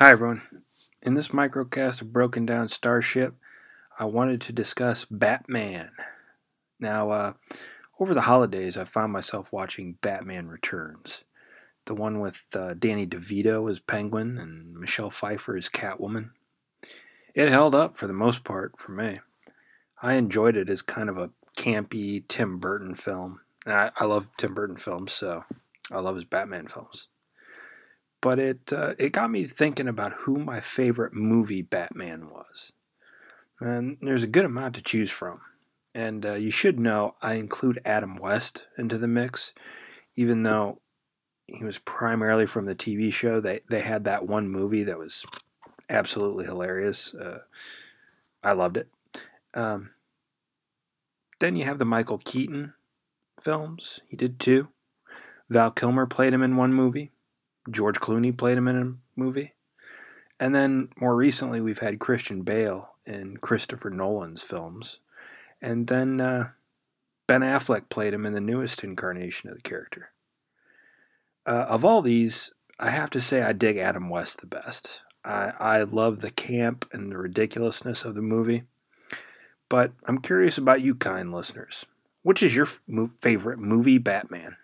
Hi, everyone. In this microcast of Broken Down Starship, I wanted to discuss Batman. Now, uh, over the holidays, I found myself watching Batman Returns, the one with uh, Danny DeVito as Penguin and Michelle Pfeiffer as Catwoman. It held up for the most part for me. I enjoyed it as kind of a campy Tim Burton film. And I, I love Tim Burton films, so I love his Batman films but it uh, it got me thinking about who my favorite movie Batman was. And there's a good amount to choose from. And uh, you should know I include Adam West into the mix, even though he was primarily from the TV show. They they had that one movie that was absolutely hilarious. Uh, I loved it. Um, then you have the Michael Keaton films. He did two. Val Kilmer played him in one movie. George Clooney played him in a movie. And then more recently, we've had Christian Bale in Christopher Nolan's films. And then uh, Ben Affleck played him in the newest incarnation of the character. Uh, of all these, I have to say I dig Adam West the best. I, I love the camp and the ridiculousness of the movie. But I'm curious about you, kind listeners. Which is your f- favorite movie Batman?